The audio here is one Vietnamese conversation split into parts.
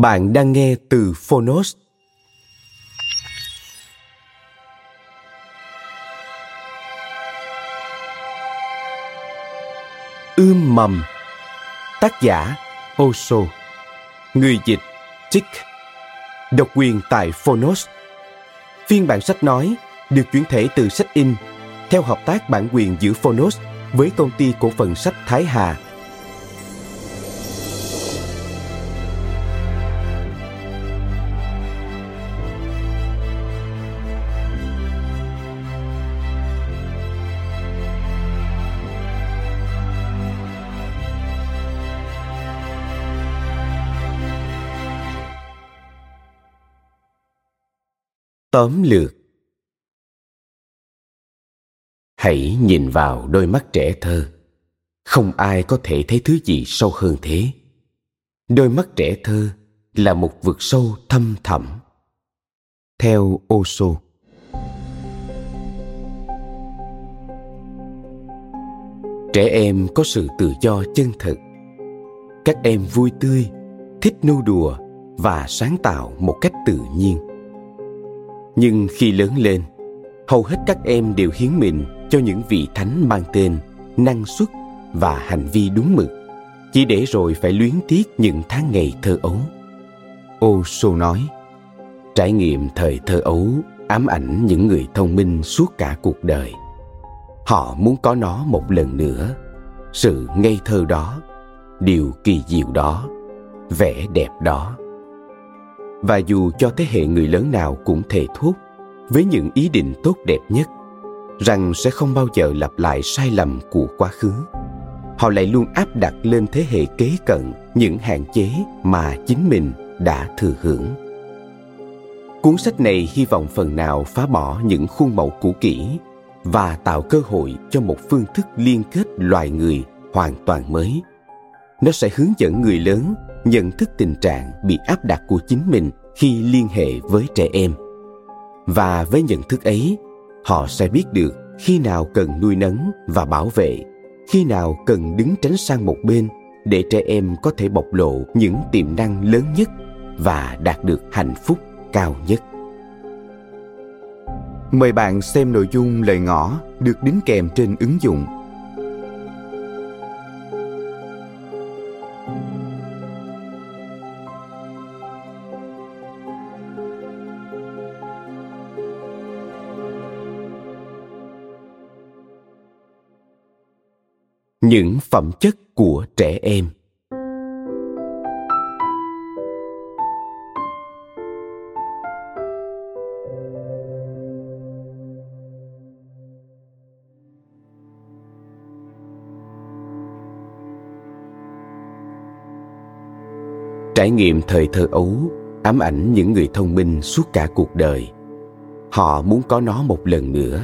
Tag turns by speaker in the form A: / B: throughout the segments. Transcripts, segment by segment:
A: Bạn đang nghe từ Phonos. Ươm mầm. Tác giả Osho Người dịch Chick Độc quyền tại Phonos. Phiên bản sách nói được chuyển thể từ sách in theo hợp tác bản quyền giữa Phonos với công ty cổ phần sách Thái Hà. Tóm lược Hãy nhìn vào đôi mắt trẻ thơ. Không ai có thể thấy thứ gì sâu hơn thế. Đôi mắt trẻ thơ là một vực sâu thâm thẳm. Theo Osho. Trẻ em có sự tự do chân thực. Các em vui tươi, thích nô đùa và sáng tạo một cách tự nhiên nhưng khi lớn lên, hầu hết các em đều hiến mình cho những vị thánh mang tên, năng suất và hành vi đúng mực. Chỉ để rồi phải luyến tiếc những tháng ngày thơ ấu. Ô sô nói, trải nghiệm thời thơ ấu ám ảnh những người thông minh suốt cả cuộc đời. Họ muốn có nó một lần nữa. Sự ngây thơ đó, điều kỳ diệu đó, vẻ đẹp đó và dù cho thế hệ người lớn nào cũng thề thốt với những ý định tốt đẹp nhất, rằng sẽ không bao giờ lặp lại sai lầm của quá khứ. Họ lại luôn áp đặt lên thế hệ kế cận những hạn chế mà chính mình đã thừa hưởng. Cuốn sách này hy vọng phần nào phá bỏ những khuôn mẫu cũ kỹ và tạo cơ hội cho một phương thức liên kết loài người hoàn toàn mới. Nó sẽ hướng dẫn người lớn nhận thức tình trạng bị áp đặt của chính mình khi liên hệ với trẻ em. Và với nhận thức ấy, họ sẽ biết được khi nào cần nuôi nấng và bảo vệ, khi nào cần đứng tránh sang một bên để trẻ em có thể bộc lộ những tiềm năng lớn nhất và đạt được hạnh phúc cao nhất. Mời bạn xem nội dung lời ngỏ được đính kèm trên ứng dụng những phẩm chất của trẻ em. Trải nghiệm thời thơ ấu ám ảnh những người thông minh suốt cả cuộc đời. Họ muốn có nó một lần nữa.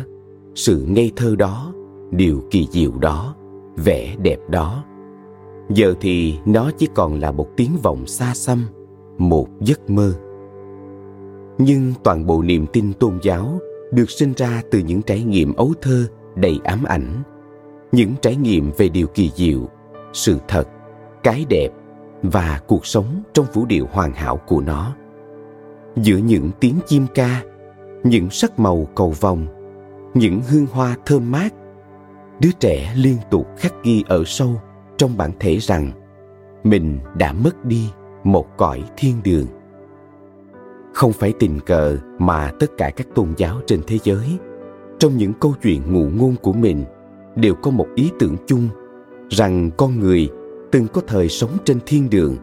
A: Sự ngây thơ đó, điều kỳ diệu đó vẻ đẹp đó. Giờ thì nó chỉ còn là một tiếng vọng xa xăm, một giấc mơ. Nhưng toàn bộ niềm tin tôn giáo được sinh ra từ những trải nghiệm ấu thơ đầy ám ảnh, những trải nghiệm về điều kỳ diệu, sự thật, cái đẹp và cuộc sống trong vũ điệu hoàn hảo của nó. Giữa những tiếng chim ca, những sắc màu cầu vồng, những hương hoa thơm mát đứa trẻ liên tục khắc ghi ở sâu trong bản thể rằng mình đã mất đi một cõi thiên đường. Không phải tình cờ mà tất cả các tôn giáo trên thế giới, trong những câu chuyện ngụ ngôn của mình đều có một ý tưởng chung rằng con người từng có thời sống trên thiên đường,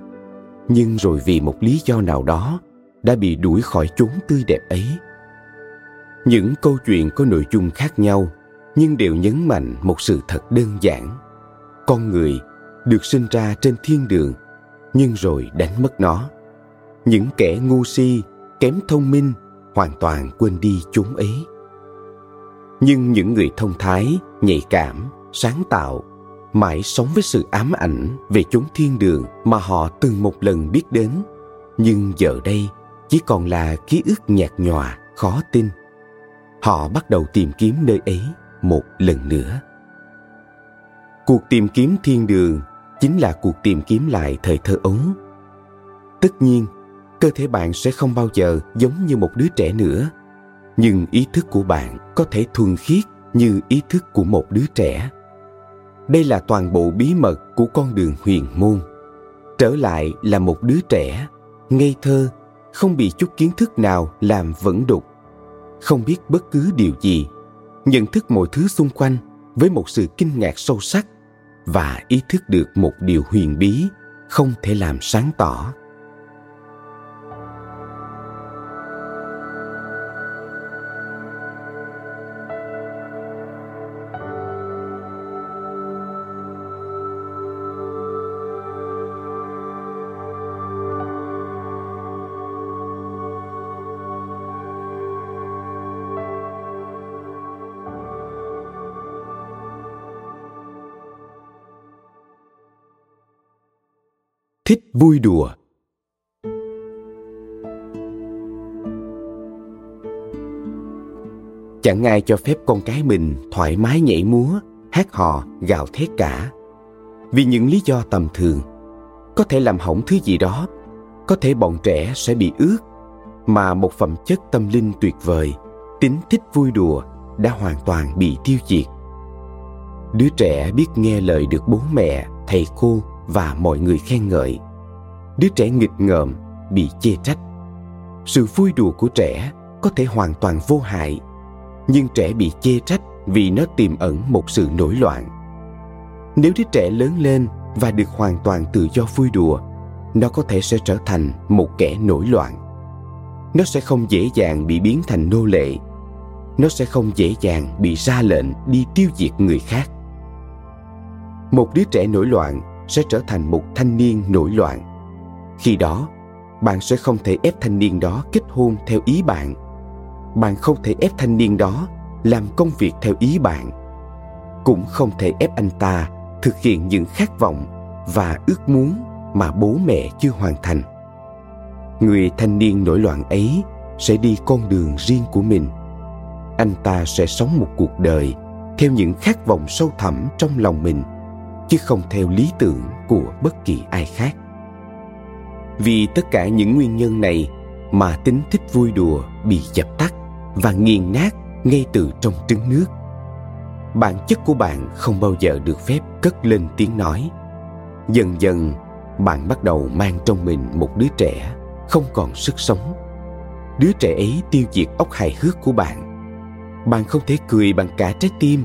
A: nhưng rồi vì một lý do nào đó đã bị đuổi khỏi chốn tươi đẹp ấy. Những câu chuyện có nội dung khác nhau nhưng đều nhấn mạnh một sự thật đơn giản. Con người được sinh ra trên thiên đường, nhưng rồi đánh mất nó. Những kẻ ngu si, kém thông minh hoàn toàn quên đi chúng ấy. Nhưng những người thông thái, nhạy cảm, sáng tạo mãi sống với sự ám ảnh về chúng thiên đường mà họ từng một lần biết đến. Nhưng giờ đây, chỉ còn là ký ức nhạt nhòa, khó tin. Họ bắt đầu tìm kiếm nơi ấy một lần nữa. Cuộc tìm kiếm thiên đường chính là cuộc tìm kiếm lại thời thơ ấu. Tất nhiên, cơ thể bạn sẽ không bao giờ giống như một đứa trẻ nữa, nhưng ý thức của bạn có thể thuần khiết như ý thức của một đứa trẻ. Đây là toàn bộ bí mật của con đường huyền môn. Trở lại là một đứa trẻ, ngây thơ, không bị chút kiến thức nào làm vẫn đục. Không biết bất cứ điều gì nhận thức mọi thứ xung quanh với một sự kinh ngạc sâu sắc và ý thức được một điều huyền bí không thể làm sáng tỏ. Vui đùa. Chẳng ai cho phép con cái mình thoải mái nhảy múa, hát hò, gào thét cả. Vì những lý do tầm thường. Có thể làm hỏng thứ gì đó, có thể bọn trẻ sẽ bị ướt, mà một phẩm chất tâm linh tuyệt vời, tính thích vui đùa đã hoàn toàn bị tiêu diệt. Đứa trẻ biết nghe lời được bố mẹ, thầy cô và mọi người khen ngợi đứa trẻ nghịch ngợm bị chê trách. Sự vui đùa của trẻ có thể hoàn toàn vô hại, nhưng trẻ bị chê trách vì nó tiềm ẩn một sự nổi loạn. Nếu đứa trẻ lớn lên và được hoàn toàn tự do vui đùa, nó có thể sẽ trở thành một kẻ nổi loạn. Nó sẽ không dễ dàng bị biến thành nô lệ. Nó sẽ không dễ dàng bị ra lệnh đi tiêu diệt người khác. Một đứa trẻ nổi loạn sẽ trở thành một thanh niên nổi loạn khi đó, bạn sẽ không thể ép thanh niên đó kết hôn theo ý bạn. Bạn không thể ép thanh niên đó làm công việc theo ý bạn. Cũng không thể ép anh ta thực hiện những khát vọng và ước muốn mà bố mẹ chưa hoàn thành. Người thanh niên nổi loạn ấy sẽ đi con đường riêng của mình. Anh ta sẽ sống một cuộc đời theo những khát vọng sâu thẳm trong lòng mình, chứ không theo lý tưởng của bất kỳ ai khác vì tất cả những nguyên nhân này mà tính thích vui đùa bị dập tắt và nghiền nát ngay từ trong trứng nước. Bản chất của bạn không bao giờ được phép cất lên tiếng nói. Dần dần, bạn bắt đầu mang trong mình một đứa trẻ không còn sức sống. Đứa trẻ ấy tiêu diệt óc hài hước của bạn. Bạn không thể cười bằng cả trái tim.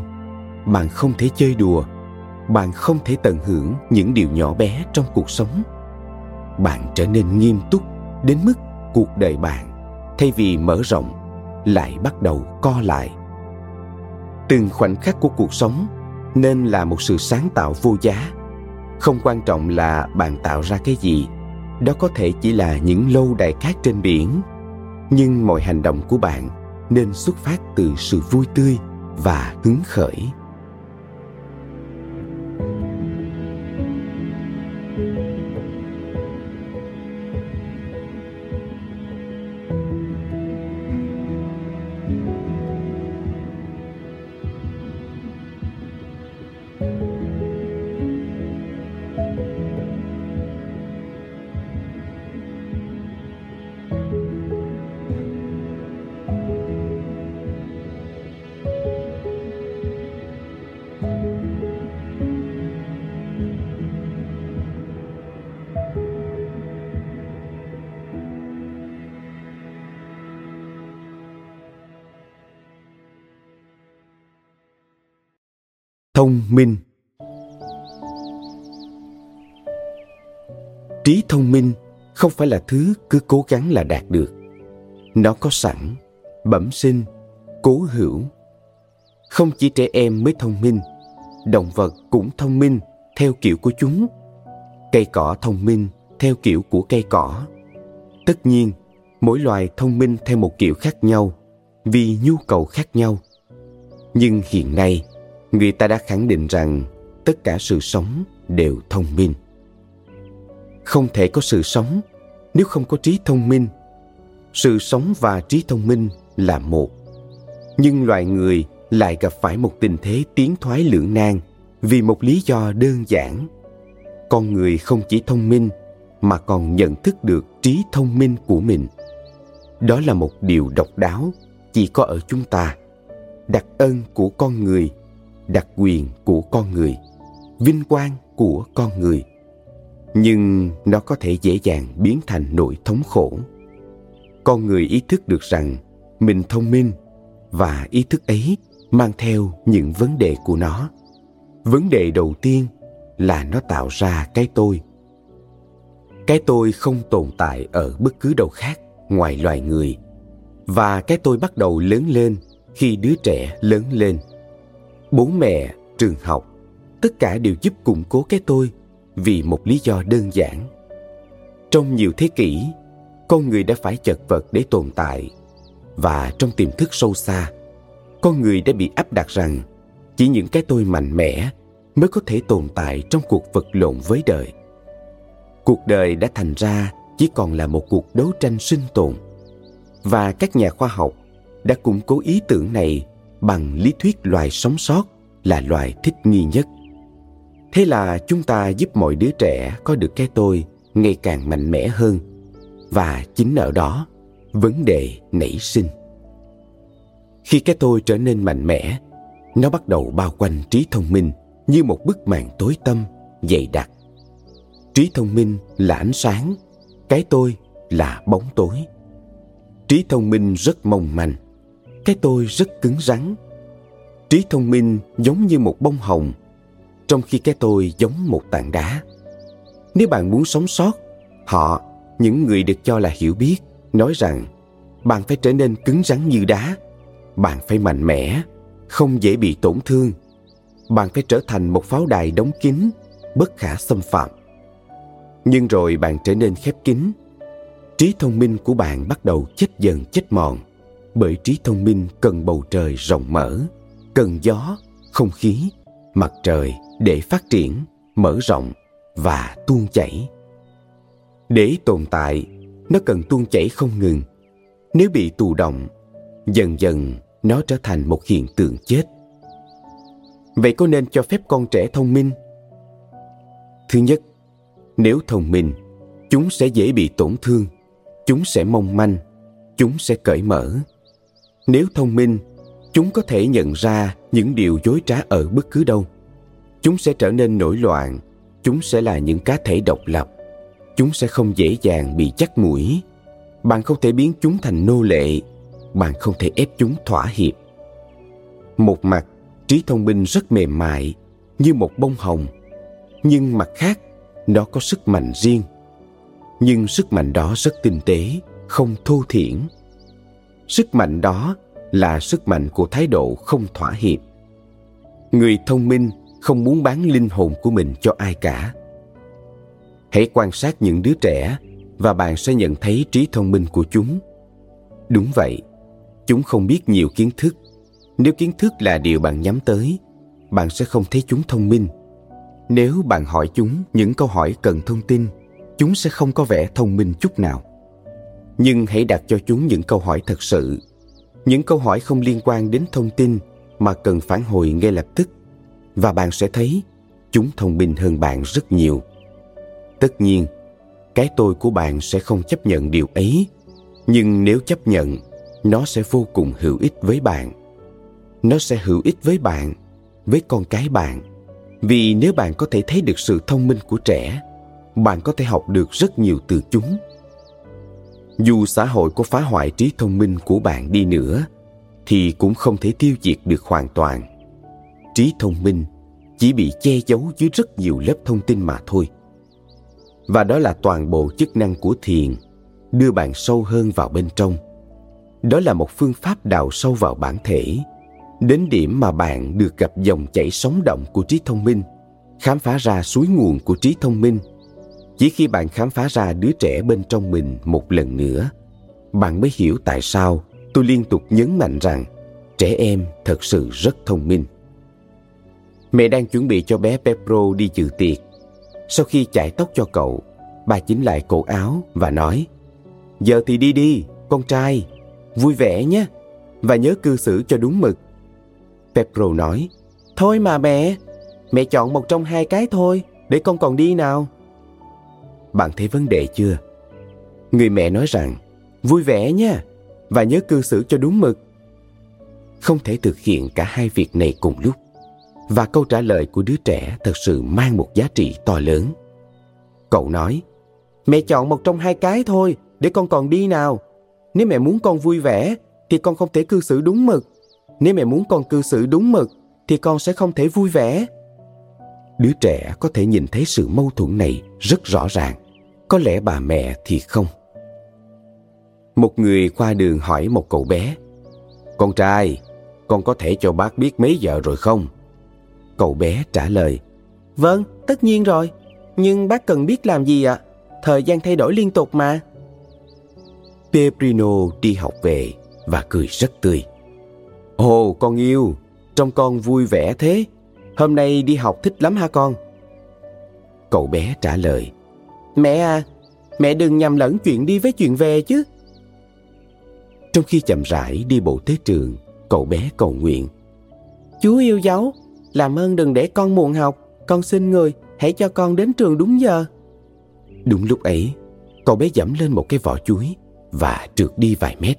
A: Bạn không thể chơi đùa. Bạn không thể tận hưởng những điều nhỏ bé trong cuộc sống bạn trở nên nghiêm túc đến mức cuộc đời bạn thay vì mở rộng lại bắt đầu co lại. Từng khoảnh khắc của cuộc sống nên là một sự sáng tạo vô giá. Không quan trọng là bạn tạo ra cái gì, đó có thể chỉ là những lâu đài cát trên biển. Nhưng mọi hành động của bạn nên xuất phát từ sự vui tươi và hứng khởi. Thông minh. Trí thông minh không phải là thứ cứ cố gắng là đạt được. Nó có sẵn, bẩm sinh, cố hữu. Không chỉ trẻ em mới thông minh, động vật cũng thông minh theo kiểu của chúng. Cây cỏ thông minh theo kiểu của cây cỏ. Tất nhiên, mỗi loài thông minh theo một kiểu khác nhau, vì nhu cầu khác nhau. Nhưng hiện nay người ta đã khẳng định rằng tất cả sự sống đều thông minh. Không thể có sự sống nếu không có trí thông minh. Sự sống và trí thông minh là một. Nhưng loài người lại gặp phải một tình thế tiến thoái lưỡng nan vì một lý do đơn giản. Con người không chỉ thông minh mà còn nhận thức được trí thông minh của mình. Đó là một điều độc đáo chỉ có ở chúng ta. Đặc ân của con người đặc quyền của con người, vinh quang của con người. Nhưng nó có thể dễ dàng biến thành nỗi thống khổ. Con người ý thức được rằng mình thông minh và ý thức ấy mang theo những vấn đề của nó. Vấn đề đầu tiên là nó tạo ra cái tôi. Cái tôi không tồn tại ở bất cứ đâu khác ngoài loài người. Và cái tôi bắt đầu lớn lên khi đứa trẻ lớn lên bố mẹ, trường học, tất cả đều giúp củng cố cái tôi vì một lý do đơn giản. Trong nhiều thế kỷ, con người đã phải chật vật để tồn tại và trong tiềm thức sâu xa, con người đã bị áp đặt rằng chỉ những cái tôi mạnh mẽ mới có thể tồn tại trong cuộc vật lộn với đời. Cuộc đời đã thành ra chỉ còn là một cuộc đấu tranh sinh tồn và các nhà khoa học đã củng cố ý tưởng này bằng lý thuyết loài sống sót là loài thích nghi nhất. Thế là chúng ta giúp mọi đứa trẻ có được cái tôi ngày càng mạnh mẽ hơn. Và chính ở đó, vấn đề nảy sinh. Khi cái tôi trở nên mạnh mẽ, nó bắt đầu bao quanh trí thông minh như một bức màn tối tăm, dày đặc. Trí thông minh là ánh sáng, cái tôi là bóng tối. Trí thông minh rất mong manh cái tôi rất cứng rắn. Trí thông minh giống như một bông hồng, trong khi cái tôi giống một tảng đá. Nếu bạn muốn sống sót, họ, những người được cho là hiểu biết, nói rằng bạn phải trở nên cứng rắn như đá, bạn phải mạnh mẽ, không dễ bị tổn thương. Bạn phải trở thành một pháo đài đóng kín, bất khả xâm phạm. Nhưng rồi bạn trở nên khép kín. Trí thông minh của bạn bắt đầu chết dần, chết mòn bởi trí thông minh cần bầu trời rộng mở, cần gió, không khí, mặt trời để phát triển, mở rộng và tuôn chảy. Để tồn tại, nó cần tuôn chảy không ngừng. Nếu bị tù động, dần dần nó trở thành một hiện tượng chết. Vậy có nên cho phép con trẻ thông minh? Thứ nhất, nếu thông minh, chúng sẽ dễ bị tổn thương, chúng sẽ mong manh, chúng sẽ cởi mở nếu thông minh, chúng có thể nhận ra những điều dối trá ở bất cứ đâu. Chúng sẽ trở nên nổi loạn, chúng sẽ là những cá thể độc lập. Chúng sẽ không dễ dàng bị chắc mũi. Bạn không thể biến chúng thành nô lệ, bạn không thể ép chúng thỏa hiệp. Một mặt, trí thông minh rất mềm mại, như một bông hồng. Nhưng mặt khác, nó có sức mạnh riêng. Nhưng sức mạnh đó rất tinh tế, không thô thiển sức mạnh đó là sức mạnh của thái độ không thỏa hiệp. Người thông minh không muốn bán linh hồn của mình cho ai cả. Hãy quan sát những đứa trẻ và bạn sẽ nhận thấy trí thông minh của chúng. Đúng vậy, chúng không biết nhiều kiến thức. Nếu kiến thức là điều bạn nhắm tới, bạn sẽ không thấy chúng thông minh. Nếu bạn hỏi chúng những câu hỏi cần thông tin, chúng sẽ không có vẻ thông minh chút nào nhưng hãy đặt cho chúng những câu hỏi thật sự. Những câu hỏi không liên quan đến thông tin mà cần phản hồi ngay lập tức, và bạn sẽ thấy chúng thông minh hơn bạn rất nhiều. Tất nhiên, cái tôi của bạn sẽ không chấp nhận điều ấy, nhưng nếu chấp nhận, nó sẽ vô cùng hữu ích với bạn. Nó sẽ hữu ích với bạn, với con cái bạn. Vì nếu bạn có thể thấy được sự thông minh của trẻ, bạn có thể học được rất nhiều từ chúng dù xã hội có phá hoại trí thông minh của bạn đi nữa thì cũng không thể tiêu diệt được hoàn toàn trí thông minh chỉ bị che giấu dưới rất nhiều lớp thông tin mà thôi. Và đó là toàn bộ chức năng của thiền, đưa bạn sâu hơn vào bên trong. Đó là một phương pháp đào sâu vào bản thể, đến điểm mà bạn được gặp dòng chảy sống động của trí thông minh, khám phá ra suối nguồn của trí thông minh. Chỉ khi bạn khám phá ra đứa trẻ bên trong mình một lần nữa, bạn mới hiểu tại sao tôi liên tục nhấn mạnh rằng trẻ em thật sự rất thông minh. Mẹ đang chuẩn bị cho bé Pepro đi dự tiệc. Sau khi chải tóc cho cậu, bà chính lại cổ áo và nói Giờ thì đi đi, con trai, vui vẻ nhé, và nhớ cư xử cho đúng mực. Pepro nói Thôi mà mẹ, mẹ chọn một trong hai cái thôi, để con còn đi nào. Bạn thấy vấn đề chưa? Người mẹ nói rằng vui vẻ nha, và nhớ cư xử cho đúng mực. Không thể thực hiện cả hai việc này cùng lúc và câu trả lời của đứa trẻ thật sự mang một giá trị to lớn. Cậu nói, mẹ chọn một trong hai cái thôi, để con còn đi nào. Nếu mẹ muốn con vui vẻ, thì con không thể cư xử đúng mực. Nếu mẹ muốn con cư xử đúng mực, thì con sẽ không thể vui vẻ. Đứa trẻ có thể nhìn thấy sự mâu thuẫn này rất rõ ràng. Có lẽ bà mẹ thì không. Một người qua đường hỏi một cậu bé, Con trai, con có thể cho bác biết mấy giờ rồi không? Cậu bé trả lời Vâng, tất nhiên rồi Nhưng bác cần biết làm gì ạ? Thời gian thay đổi liên tục mà Peprino đi học về và cười rất tươi Ồ con yêu Trông con vui vẻ thế Hôm nay đi học thích lắm ha con? Cậu bé trả lời, Mẹ à Mẹ đừng nhầm lẫn chuyện đi với chuyện về chứ. Trong khi chậm rãi đi bộ tới trường, Cậu bé cầu nguyện Chú yêu dấu làm ơn đừng để con muộn học, Con xin người hãy cho con đến trường đúng giờ. Đúng lúc ấy, Cậu bé dẫm lên một cái vỏ chuối Và trượt đi vài mét.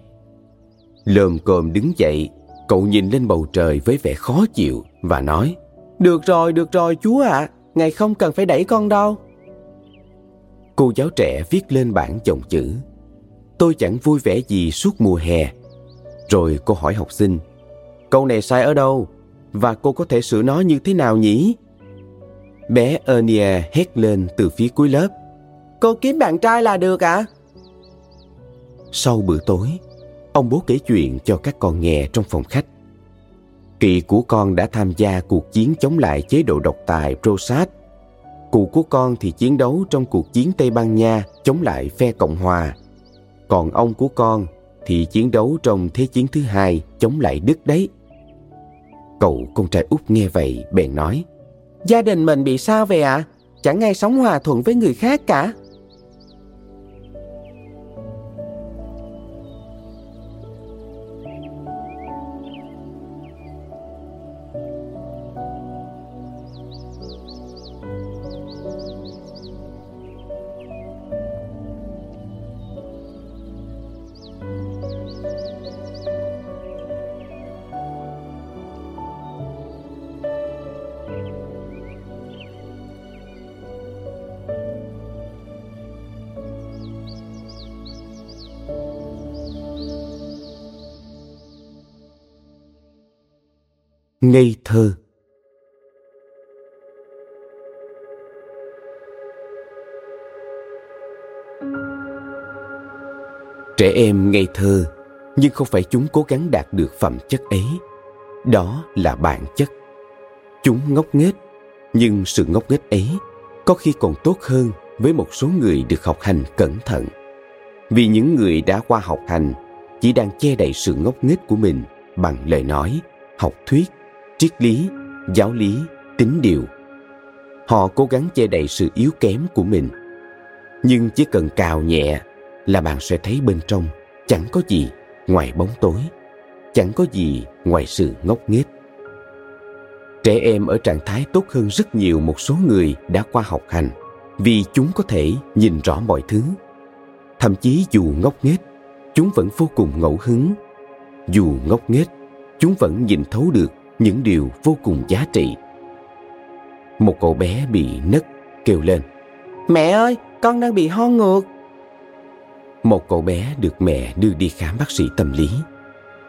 A: Lơm cồm đứng dậy, Cậu nhìn lên bầu trời với vẻ khó chịu Và nói được rồi, được rồi chú ạ à, Ngài không cần phải đẩy con đâu Cô giáo trẻ viết lên bảng dòng chữ Tôi chẳng vui vẻ gì suốt mùa hè Rồi cô hỏi học sinh Câu này sai ở đâu và cô có thể sửa nó như thế nào nhỉ? Bé Ernia hét lên từ phía cuối lớp. Cô kiếm bạn trai là được ạ? À? Sau bữa tối, ông bố kể chuyện cho các con nghe trong phòng khách. Kỳ của con đã tham gia cuộc chiến chống lại chế độ độc tài Prosat. Cụ của con thì chiến đấu trong cuộc chiến Tây Ban Nha chống lại phe Cộng Hòa. Còn ông của con thì chiến đấu trong Thế chiến thứ hai chống lại Đức đấy. Cậu con trai út nghe vậy bèn nói, Gia đình mình bị sao vậy ạ? À? Chẳng ai sống hòa thuận với người khác cả ngây thơ. Trẻ em ngây thơ, nhưng không phải chúng cố gắng đạt được phẩm chất ấy. Đó là bản chất. Chúng ngốc nghếch, nhưng sự ngốc nghếch ấy có khi còn tốt hơn với một số người được học hành cẩn thận. Vì những người đã qua học hành chỉ đang che đậy sự ngốc nghếch của mình bằng lời nói, học thuyết triết lý, giáo lý, tính điều. Họ cố gắng che đậy sự yếu kém của mình. Nhưng chỉ cần cào nhẹ là bạn sẽ thấy bên trong chẳng có gì ngoài bóng tối, chẳng có gì ngoài sự ngốc nghếch. Trẻ em ở trạng thái tốt hơn rất nhiều một số người đã qua học hành vì chúng có thể nhìn rõ mọi thứ. Thậm chí dù ngốc nghếch, chúng vẫn vô cùng ngẫu hứng. Dù ngốc nghếch, chúng vẫn nhìn thấu được những điều vô cùng giá trị. Một cậu bé bị nấc kêu lên Mẹ ơi, con đang bị ho ngược. Một cậu bé được mẹ đưa đi khám bác sĩ tâm lý.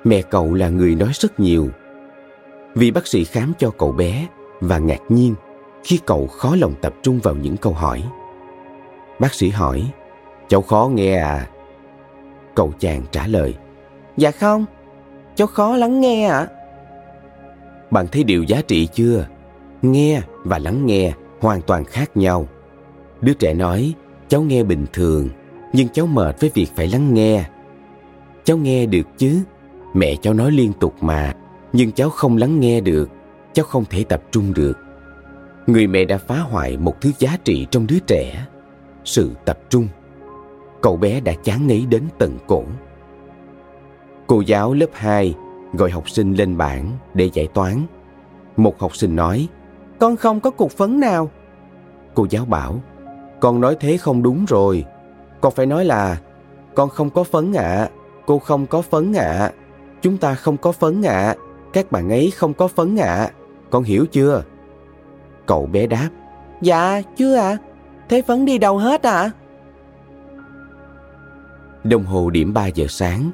A: Mẹ cậu là người nói rất nhiều. Vì bác sĩ khám cho cậu bé và ngạc nhiên khi cậu khó lòng tập trung vào những câu hỏi. Bác sĩ hỏi, cháu khó nghe à? Cậu chàng trả lời, dạ không, cháu khó lắng nghe ạ. À? Bạn thấy điều giá trị chưa? Nghe và lắng nghe hoàn toàn khác nhau. Đứa trẻ nói, cháu nghe bình thường, nhưng cháu mệt với việc phải lắng nghe. Cháu nghe được chứ, mẹ cháu nói liên tục mà, nhưng cháu không lắng nghe được, cháu không thể tập trung được. Người mẹ đã phá hoại một thứ giá trị trong đứa trẻ, sự tập trung. Cậu bé đã chán ngấy đến tận cổ. Cô giáo lớp 2 gọi học sinh lên bảng để giải toán. Một học sinh nói, con không có cục phấn nào. Cô giáo bảo, con nói thế không đúng rồi. Con phải nói là, con không có phấn ạ, à. cô không có phấn ạ, à. chúng ta không có phấn ạ, à. các bạn ấy không có phấn ạ. À. Con hiểu chưa? Cậu bé đáp, dạ chưa ạ, à. thế phấn đi đâu hết ạ? À? Đồng hồ điểm 3 giờ sáng,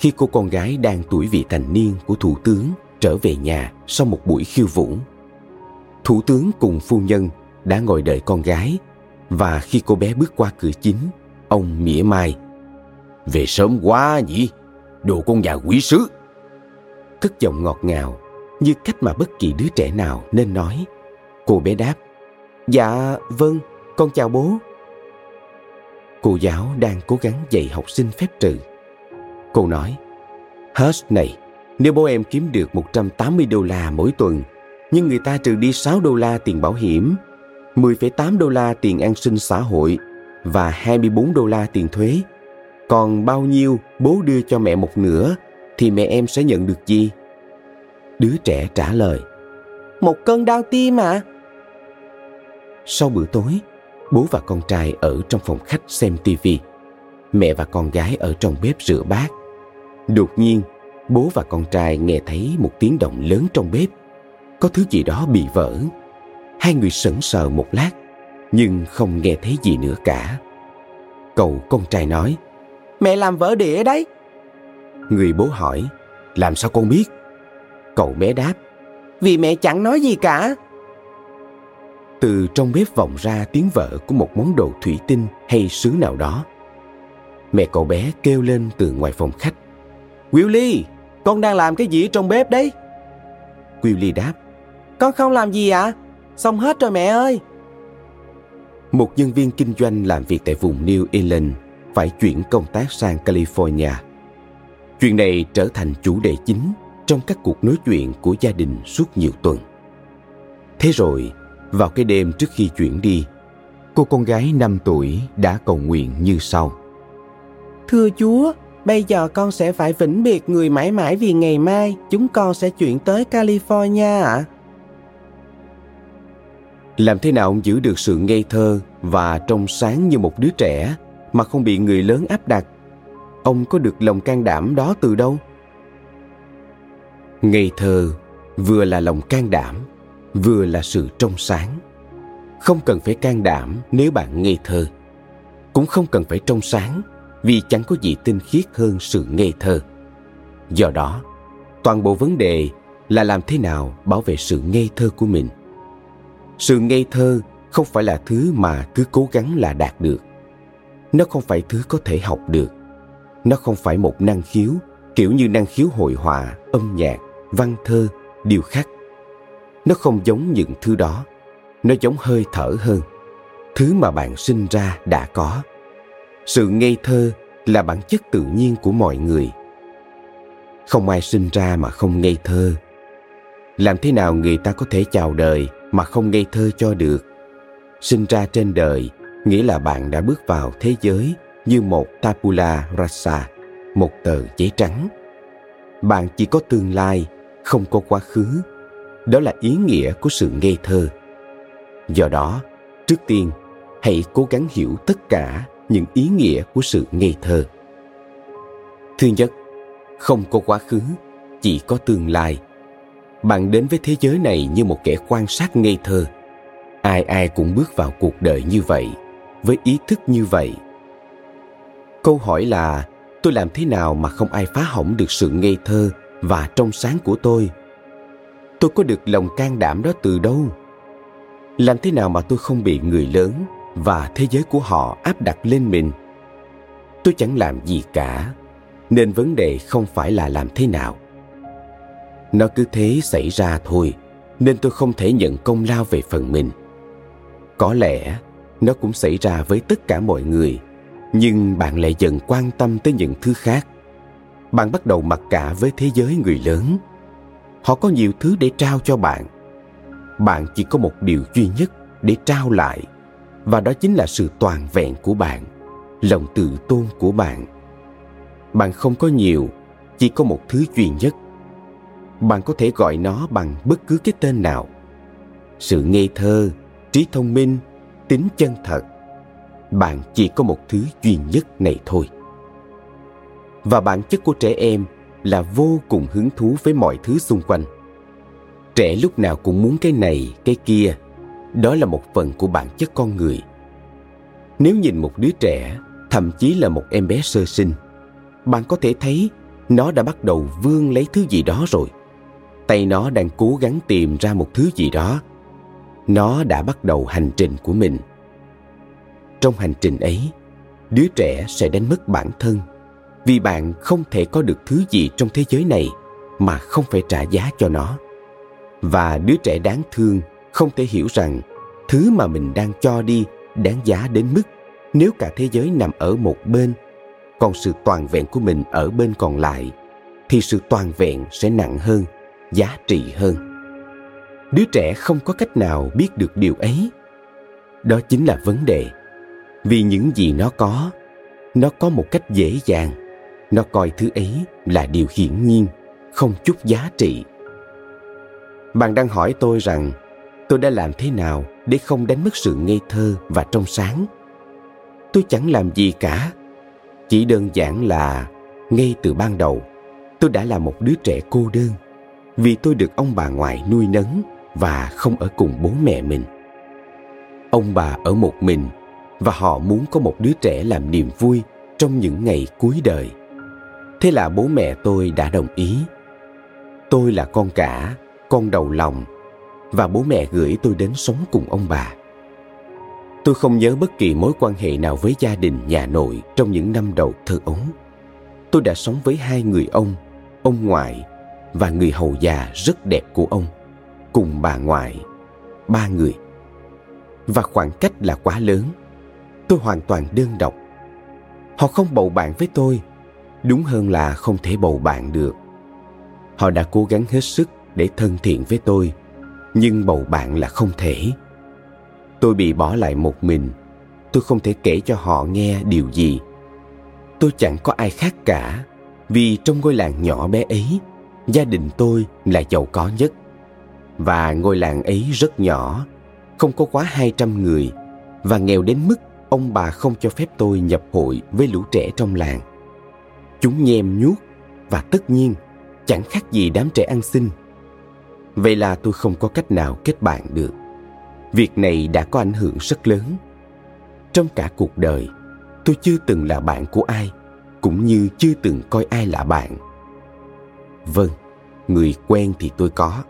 A: khi cô con gái đang tuổi vị thành niên của thủ tướng trở về nhà sau một buổi khiêu vũ. Thủ tướng cùng phu nhân đã ngồi đợi con gái và khi cô bé bước qua cửa chính, ông mỉa mai. Về sớm quá nhỉ, đồ con già quỷ sứ. Cất giọng ngọt ngào như cách mà bất kỳ đứa trẻ nào nên nói. Cô bé đáp, dạ vâng, con chào bố. Cô giáo đang cố gắng dạy học sinh phép trừ. Cô nói, Hush này, nếu bố em kiếm được 180 đô la mỗi tuần, nhưng người ta trừ đi 6 đô la tiền bảo hiểm, 10,8 đô la tiền an sinh xã hội và 24 đô la tiền thuế, còn bao nhiêu bố đưa cho mẹ một nửa thì mẹ em sẽ nhận được gì? Đứa trẻ trả lời, một cơn đau tim à? Sau bữa tối, bố và con trai ở trong phòng khách xem tivi. Mẹ và con gái ở trong bếp rửa bát. Đột nhiên, bố và con trai nghe thấy một tiếng động lớn trong bếp. Có thứ gì đó bị vỡ. Hai người sững sờ một lát, nhưng không nghe thấy gì nữa cả. Cậu con trai nói, Mẹ làm vỡ đĩa đấy. Người bố hỏi, làm sao con biết? Cậu bé đáp, vì mẹ chẳng nói gì cả. Từ trong bếp vọng ra tiếng vỡ của một món đồ thủy tinh hay sứ nào đó. Mẹ cậu bé kêu lên từ ngoài phòng khách. Willy, con đang làm cái gì trong bếp đấy? Willy đáp. Con không làm gì ạ? À? Xong hết rồi mẹ ơi. Một nhân viên kinh doanh làm việc tại vùng New England phải chuyển công tác sang California. Chuyện này trở thành chủ đề chính trong các cuộc nói chuyện của gia đình suốt nhiều tuần. Thế rồi, vào cái đêm trước khi chuyển đi, cô con gái 5 tuổi đã cầu nguyện như sau. Thưa Chúa, bây giờ con sẽ phải vĩnh biệt người mãi mãi vì ngày mai chúng con sẽ chuyển tới California ạ. À? Làm thế nào ông giữ được sự ngây thơ và trong sáng như một đứa trẻ mà không bị người lớn áp đặt? Ông có được lòng can đảm đó từ đâu? Ngây thơ vừa là lòng can đảm, vừa là sự trong sáng. Không cần phải can đảm nếu bạn ngây thơ. Cũng không cần phải trong sáng vì chẳng có gì tinh khiết hơn sự ngây thơ. Do đó, toàn bộ vấn đề là làm thế nào bảo vệ sự ngây thơ của mình. Sự ngây thơ không phải là thứ mà cứ cố gắng là đạt được. Nó không phải thứ có thể học được. Nó không phải một năng khiếu kiểu như năng khiếu hội họa, âm nhạc, văn thơ, điêu khắc. Nó không giống những thứ đó. Nó giống hơi thở hơn. Thứ mà bạn sinh ra đã có sự ngây thơ là bản chất tự nhiên của mọi người. Không ai sinh ra mà không ngây thơ. Làm thế nào người ta có thể chào đời mà không ngây thơ cho được? Sinh ra trên đời nghĩa là bạn đã bước vào thế giới như một tabula rasa, một tờ giấy trắng. Bạn chỉ có tương lai, không có quá khứ. Đó là ý nghĩa của sự ngây thơ. Do đó, trước tiên, hãy cố gắng hiểu tất cả những ý nghĩa của sự ngây thơ. Thứ nhất, không có quá khứ, chỉ có tương lai. Bạn đến với thế giới này như một kẻ quan sát ngây thơ. Ai ai cũng bước vào cuộc đời như vậy, với ý thức như vậy. Câu hỏi là, tôi làm thế nào mà không ai phá hỏng được sự ngây thơ và trong sáng của tôi? Tôi có được lòng can đảm đó từ đâu? Làm thế nào mà tôi không bị người lớn và thế giới của họ áp đặt lên mình. Tôi chẳng làm gì cả, nên vấn đề không phải là làm thế nào. Nó cứ thế xảy ra thôi, nên tôi không thể nhận công lao về phần mình. Có lẽ nó cũng xảy ra với tất cả mọi người, nhưng bạn lại dần quan tâm tới những thứ khác. Bạn bắt đầu mặc cả với thế giới người lớn. Họ có nhiều thứ để trao cho bạn. Bạn chỉ có một điều duy nhất để trao lại và đó chính là sự toàn vẹn của bạn, lòng tự tôn của bạn. Bạn không có nhiều, chỉ có một thứ duy nhất. Bạn có thể gọi nó bằng bất cứ cái tên nào. Sự ngây thơ, trí thông minh, tính chân thật. Bạn chỉ có một thứ duy nhất này thôi. Và bản chất của trẻ em là vô cùng hứng thú với mọi thứ xung quanh. Trẻ lúc nào cũng muốn cái này, cái kia đó là một phần của bản chất con người. Nếu nhìn một đứa trẻ, thậm chí là một em bé sơ sinh, bạn có thể thấy nó đã bắt đầu vươn lấy thứ gì đó rồi. Tay nó đang cố gắng tìm ra một thứ gì đó. Nó đã bắt đầu hành trình của mình. Trong hành trình ấy, đứa trẻ sẽ đánh mất bản thân vì bạn không thể có được thứ gì trong thế giới này mà không phải trả giá cho nó. Và đứa trẻ đáng thương không thể hiểu rằng thứ mà mình đang cho đi đáng giá đến mức nếu cả thế giới nằm ở một bên, còn sự toàn vẹn của mình ở bên còn lại, thì sự toàn vẹn sẽ nặng hơn, giá trị hơn. Đứa trẻ không có cách nào biết được điều ấy. Đó chính là vấn đề. Vì những gì nó có nó có một cách dễ dàng. Nó coi thứ ấy là điều hiển nhiên, không chút giá trị. Bạn đang hỏi tôi rằng tôi đã làm thế nào để không đánh mất sự ngây thơ và trong sáng? Tôi chẳng làm gì cả. Chỉ đơn giản là ngay từ ban đầu, tôi đã là một đứa trẻ cô đơn vì tôi được ông bà ngoại nuôi nấng và không ở cùng bố mẹ mình. Ông bà ở một mình và họ muốn có một đứa trẻ làm niềm vui trong những ngày cuối đời. Thế là bố mẹ tôi đã đồng ý. Tôi là con cả, con đầu lòng và bố mẹ gửi tôi đến sống cùng ông bà. Tôi không nhớ bất kỳ mối quan hệ nào với gia đình, nhà nội trong những năm đầu thơ ấu. Tôi đã sống với hai người ông ông ngoại và người hầu già rất đẹp của ông, cùng bà ngoại, ba người. Và khoảng cách là quá lớn. Tôi hoàn toàn đơn độc. Họ không bầu bạn với tôi, đúng hơn là không thể bầu bạn được. Họ đã cố gắng hết sức để thân thiện với tôi nhưng bầu bạn là không thể. Tôi bị bỏ lại một mình. Tôi không thể kể cho họ nghe điều gì. Tôi chẳng có ai khác cả, vì trong ngôi làng nhỏ bé ấy, gia đình tôi là giàu có nhất. Và ngôi làng ấy rất nhỏ, không có quá 200 người. Và nghèo đến mức ông bà không cho phép tôi nhập hội với lũ trẻ trong làng. Chúng nhem nhuốc và tất nhiên chẳng khác gì đám trẻ ăn xin. Vậy là tôi không có cách nào kết bạn được. Việc này đã có ảnh hưởng rất lớn. Trong cả cuộc đời, tôi chưa từng là bạn của ai, cũng như chưa từng coi ai là bạn. Vâng, người quen thì tôi có.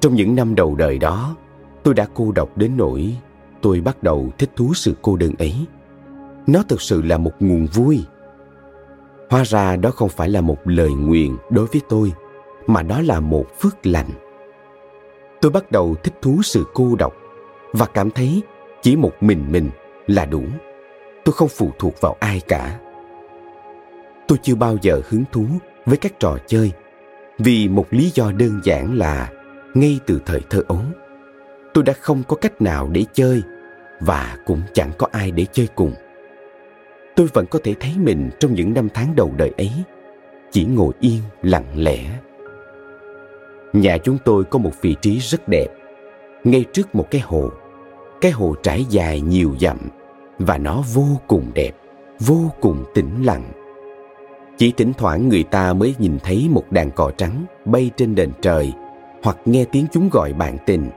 A: Trong những năm đầu đời đó, tôi đã cô độc đến nỗi tôi bắt đầu thích thú sự cô đơn ấy. Nó thực sự là một nguồn vui. Hóa ra đó không phải là một lời nguyện đối với tôi, mà đó là một phước lành. Tôi bắt đầu thích thú sự cô độc và cảm thấy chỉ một mình mình là đủ. Tôi không phụ thuộc vào ai cả. Tôi chưa bao giờ hứng thú với các trò chơi vì một lý do đơn giản là ngay từ thời thơ ấu, tôi đã không có cách nào để chơi và cũng chẳng có ai để chơi cùng tôi vẫn có thể thấy mình trong những năm tháng đầu đời ấy, chỉ ngồi yên, lặng lẽ nhà chúng tôi có một vị trí rất đẹp. Ngay trước một cái hồ cái hồ trải dài nhiều dặm và nó vô cùng đẹp, vô cùng tĩnh lặng. Chỉ thỉnh thoảng người ta mới nhìn thấy một đàn cò trắng bay trên nền trời hoặc nghe tiếng chúng gọi bạn tình,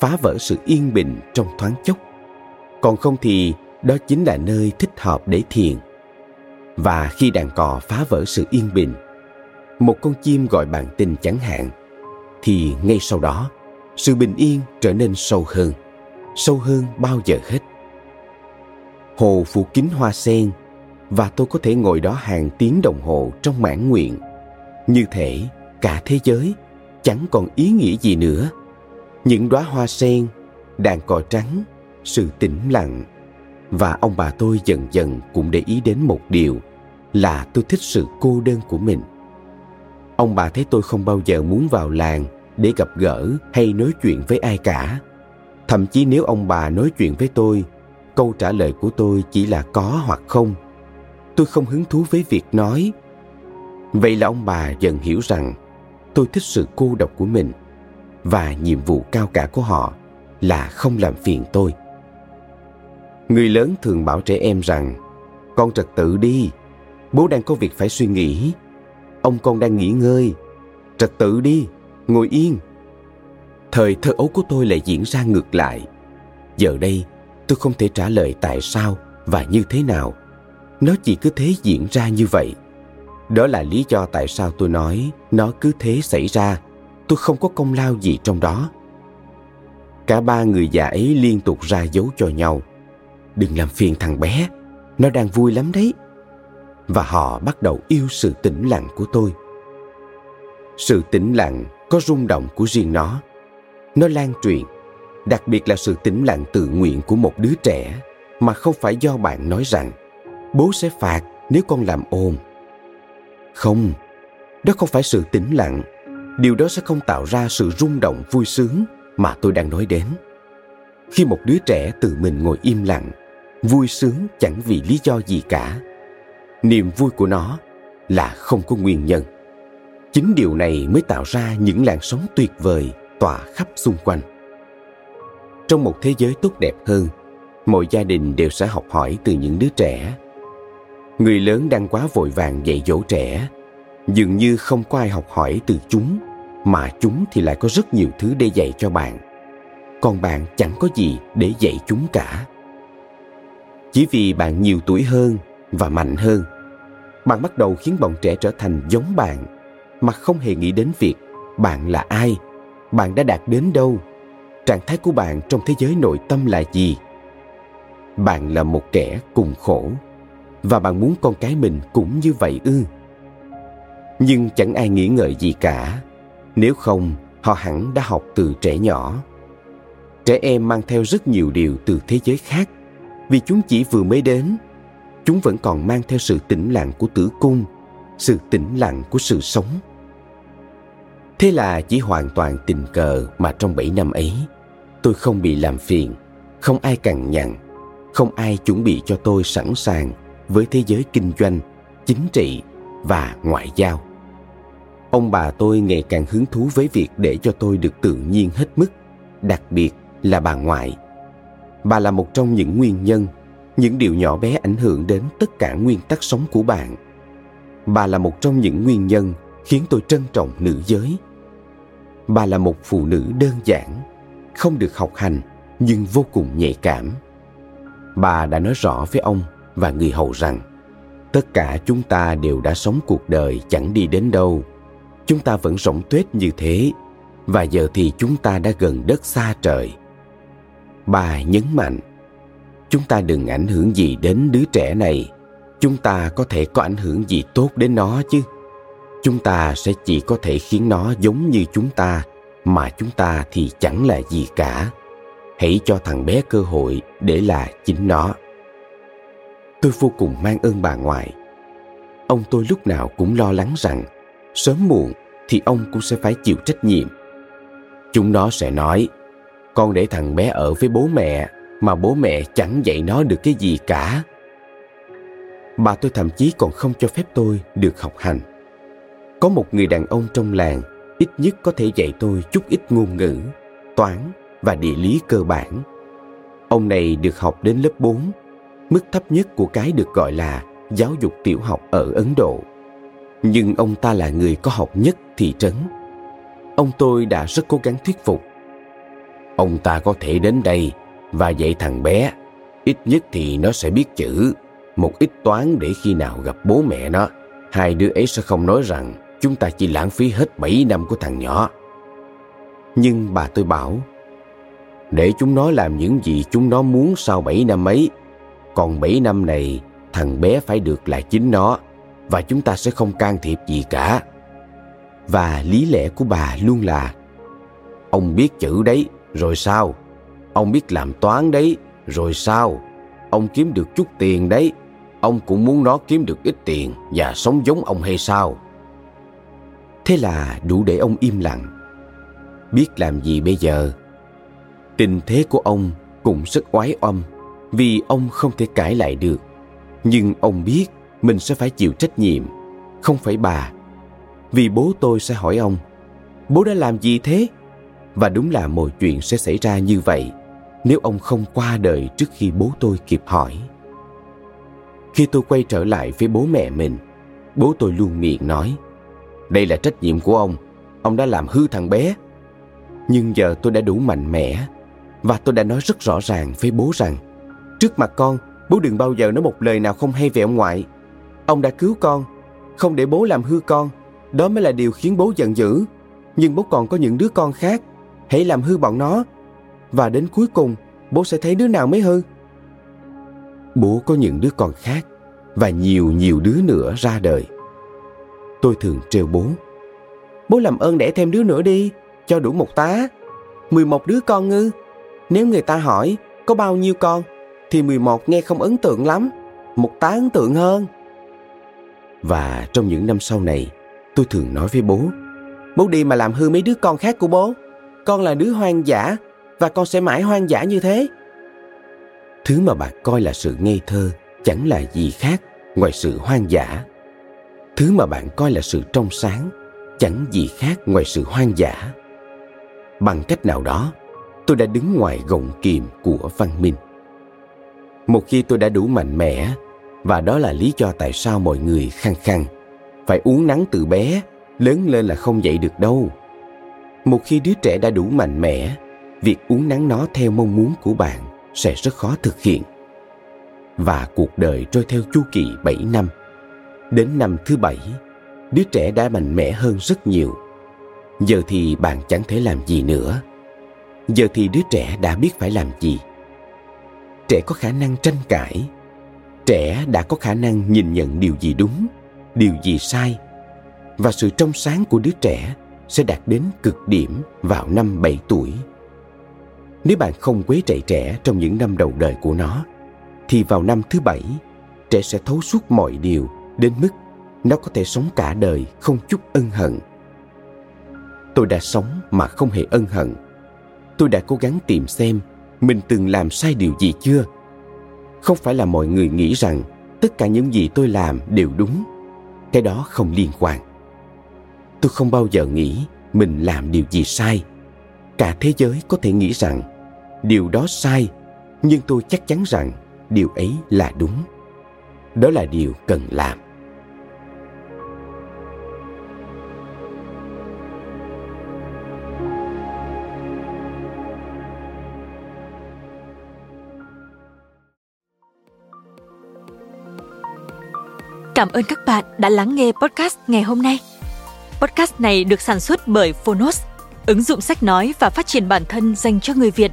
A: phá vỡ sự yên bình trong thoáng chốc. Còn không thì đó chính là nơi thích hợp để thiền. Và khi đàn cò phá vỡ sự yên bình, một con chim gọi bạn tình chẳng hạn thì ngay sau đó, sự bình yên trở nên sâu hơn sâu hơn bao giờ hết. Hồ phủ kín hoa sen và tôi có thể ngồi đó hàng tiếng đồng hồ trong mãn nguyện. Như thể cả thế giới chẳng còn ý nghĩa gì nữa. Những đóa hoa sen đàn cò trắng, sự tĩnh lặng. Và ông bà tôi dần dần cũng để ý đến một điều là tôi thích sự cô đơn của mình ông bà thấy tôi không bao giờ muốn vào làng để gặp gỡ hay nói chuyện với ai cả. Thậm chí nếu ông bà nói chuyện với tôi, câu trả lời của tôi chỉ là có hoặc không. Tôi không hứng thú với việc nói. Vậy là ông bà dần hiểu rằng tôi thích sự cô độc của mình và nhiệm vụ cao cả của họ là không làm phiền tôi. Người lớn thường bảo trẻ em rằng, con trật tự đi, bố đang có việc phải suy nghĩ ông con đang nghỉ ngơi. Trật tự đi, ngồi yên. Thời thơ ấu của tôi lại diễn ra ngược lại. Giờ đây, tôi không thể trả lời tại sao và như thế nào. Nó chỉ cứ thế diễn ra như vậy. Đó là lý do tại sao tôi nói nó cứ thế xảy ra. Tôi không có công lao gì trong đó. Cả ba người già ấy liên tục ra dấu cho nhau. Đừng làm phiền thằng bé, nó đang vui lắm đấy và họ bắt đầu yêu sự tĩnh lặng của tôi. Sự tĩnh lặng có rung động của riêng nó. Nó lan truyền, đặc biệt là sự tĩnh lặng tự nguyện của một đứa trẻ mà không phải do bạn nói rằng, bố sẽ phạt nếu con làm ồn. Không, đó không phải sự tĩnh lặng. Điều đó sẽ không tạo ra sự rung động vui sướng mà tôi đang nói đến. Khi một đứa trẻ tự mình ngồi im lặng, vui sướng chẳng vì lý do gì cả niềm vui của nó là không có nguyên nhân. Chính điều này mới tạo ra những làn sóng tuyệt vời tỏa khắp xung quanh. Trong một thế giới tốt đẹp hơn, mọi gia đình đều sẽ học hỏi từ những đứa trẻ. Người lớn đang quá vội vàng dạy dỗ trẻ, dường như không có ai học hỏi từ chúng, mà chúng thì lại có rất nhiều thứ để dạy cho bạn. Còn bạn chẳng có gì để dạy chúng cả. Chỉ vì bạn nhiều tuổi hơn và mạnh hơn bạn bắt đầu khiến bọn trẻ trở thành giống bạn, mà không hề nghĩ đến việc bạn là ai, bạn đã đạt đến đâu. Trạng thái của bạn trong thế giới nội tâm là gì? Bạn là một kẻ cùng khổ, và bạn muốn con cái mình cũng như vậy ư? Nhưng chẳng ai nghĩ ngợi gì cả, nếu không, họ hẳn đã học từ trẻ nhỏ. Trẻ em mang theo rất nhiều điều từ thế giới khác, vì chúng chỉ vừa mới đến chúng vẫn còn mang theo sự tĩnh lặng của tử cung, sự tĩnh lặng của sự sống. Thế là chỉ hoàn toàn tình cờ mà trong bảy năm ấy, tôi không bị làm phiền, không ai cằn nhằn, không ai chuẩn bị cho tôi sẵn sàng với thế giới kinh doanh, chính trị và ngoại giao. Ông bà tôi ngày càng hứng thú với việc để cho tôi được tự nhiên hết mức, đặc biệt là bà ngoại. Bà là một trong những nguyên nhân những điều nhỏ bé ảnh hưởng đến tất cả nguyên tắc sống của bạn. Bà là một trong những nguyên nhân khiến tôi trân trọng nữ giới. Bà là một phụ nữ đơn giản, không được học hành, nhưng vô cùng nhạy cảm. Bà đã nói rõ với ông và người hầu rằng, tất cả chúng ta đều đã sống cuộc đời chẳng đi đến đâu. Chúng ta vẫn rỗng tuếch như thế, và giờ thì chúng ta đã gần đất xa trời. Bà nhấn mạnh chúng ta đừng ảnh hưởng gì đến đứa trẻ này. Chúng ta có thể có ảnh hưởng gì tốt đến nó chứ? Chúng ta sẽ chỉ có thể khiến nó giống như chúng ta, mà chúng ta thì chẳng là gì cả. Hãy cho thằng bé cơ hội để là chính nó. Tôi vô cùng mang ơn bà ngoại. Ông tôi lúc nào cũng lo lắng rằng, sớm muộn thì ông cũng sẽ phải chịu trách nhiệm. Chúng nó sẽ nói, con để thằng bé ở với bố mẹ mà bố mẹ chẳng dạy nó được cái gì cả. Bà tôi thậm chí còn không cho phép tôi được học hành. Có một người đàn ông trong làng, ít nhất có thể dạy tôi chút ít ngôn ngữ, toán và địa lý cơ bản. Ông này được học đến lớp 4 mức thấp nhất của cái được gọi là giáo dục tiểu học ở ấn độ. Nhưng ông ta là người có học nhất thị trấn. Ông tôi đã rất cố gắng thuyết phục. Ông ta có thể đến đây và dạy thằng bé ít nhất thì nó sẽ biết chữ một ít toán để khi nào gặp bố mẹ nó hai đứa ấy sẽ không nói rằng chúng ta chỉ lãng phí hết 7 năm của thằng nhỏ Nhưng bà tôi bảo, để chúng nó làm những gì chúng nó muốn sau 7 năm ấy. Còn 7 năm này, thằng bé phải được là chính nó và chúng ta sẽ không can thiệp gì cả. Và lý lẽ của bà luôn là Ông biết chữ đấy, rồi sao? Ông biết làm toán đấy, rồi sao? Ông kiếm được chút tiền đấy, ông cũng muốn nó kiếm được ít tiền và sống giống ông hay sao? Thế là đủ để ông im lặng. Biết làm gì bây giờ? Tình thế của ông cũng rất oái oăm vì ông không thể cãi lại được. Nhưng ông biết mình sẽ phải chịu trách nhiệm, không phải bà. Vì bố tôi sẽ hỏi ông, bố đã làm gì thế? Và đúng là mọi chuyện sẽ xảy ra như vậy nếu ông không qua đời trước khi bố tôi kịp hỏi. Khi tôi quay trở lại với bố mẹ mình, bố tôi luôn miệng nói, đây là trách nhiệm của ông, ông đã làm hư thằng bé. Nhưng giờ tôi đã đủ mạnh mẽ và tôi đã nói rất rõ ràng với bố rằng trước mặt con, bố đừng bao giờ nói một lời nào không hay về ông ngoại. Ông đã cứu con, không để bố làm hư con, đó mới là điều khiến bố giận dữ. Nhưng bố còn có những đứa con khác, hãy làm hư bọn nó. Và đến cuối cùng, bố sẽ thấy đứa nào mới hư. Bố có những đứa con khác và nhiều nhiều đứa nữa ra đời. Tôi thường trêu bố. Bố làm ơn đẻ thêm đứa nữa đi, cho đủ một tá. 11 đứa con ngư. Nếu người ta hỏi có bao nhiêu con, thì 11 nghe không ấn tượng lắm. Một tá ấn tượng hơn. Và trong những năm sau này, tôi thường nói với bố, bố đi mà làm hư mấy đứa con khác của bố. Con là đứa hoang dã và con sẽ mãi hoang dã như thế. Thứ mà bạn coi là sự ngây thơ chẳng là gì khác ngoài sự hoang dã. Thứ mà bạn coi là sự trong sáng chẳng gì khác ngoài sự hoang dã. Bằng cách nào đó, tôi đã đứng ngoài gọng kìm của văn minh. Một khi tôi đã đủ mạnh mẽ, và đó là lý do tại sao mọi người khăng khăng phải uống nắng từ bé, lớn lên là không dậy được đâu. Một khi đứa trẻ đã đủ mạnh mẽ, việc uống nắng nó theo mong muốn của bạn sẽ rất khó thực hiện. Và cuộc đời trôi theo chu kỳ 7 năm. Đến năm thứ bảy, đứa trẻ đã mạnh mẽ hơn rất nhiều. Giờ thì bạn chẳng thể làm gì nữa. Giờ thì đứa trẻ đã biết phải làm gì. Trẻ có khả năng tranh cãi. Trẻ đã có khả năng nhìn nhận điều gì đúng, điều gì sai. Và sự trong sáng của đứa trẻ sẽ đạt đến cực điểm vào năm 7 tuổi. Nếu bạn không quấy rầy trẻ trong những năm đầu đời của nó, thì vào năm thứ bảy, trẻ sẽ thấu suốt mọi điều đến mức nó có thể sống cả đời không chút ân hận. Tôi đã sống mà không hề ân hận. Tôi đã cố gắng tìm xem mình từng làm sai điều gì chưa. Không phải là mọi người nghĩ rằng tất cả những gì tôi làm đều đúng. Cái đó không liên quan. Tôi không bao giờ nghĩ mình làm điều gì sai. Cả thế giới có thể nghĩ rằng điều đó sai, nhưng tôi chắc chắn rằng điều ấy là đúng. Đó là điều cần làm.
B: Cảm ơn các bạn đã lắng nghe podcast ngày hôm nay. Podcast này được sản xuất bởi Phonos, ứng dụng sách nói và phát triển bản thân dành cho người Việt.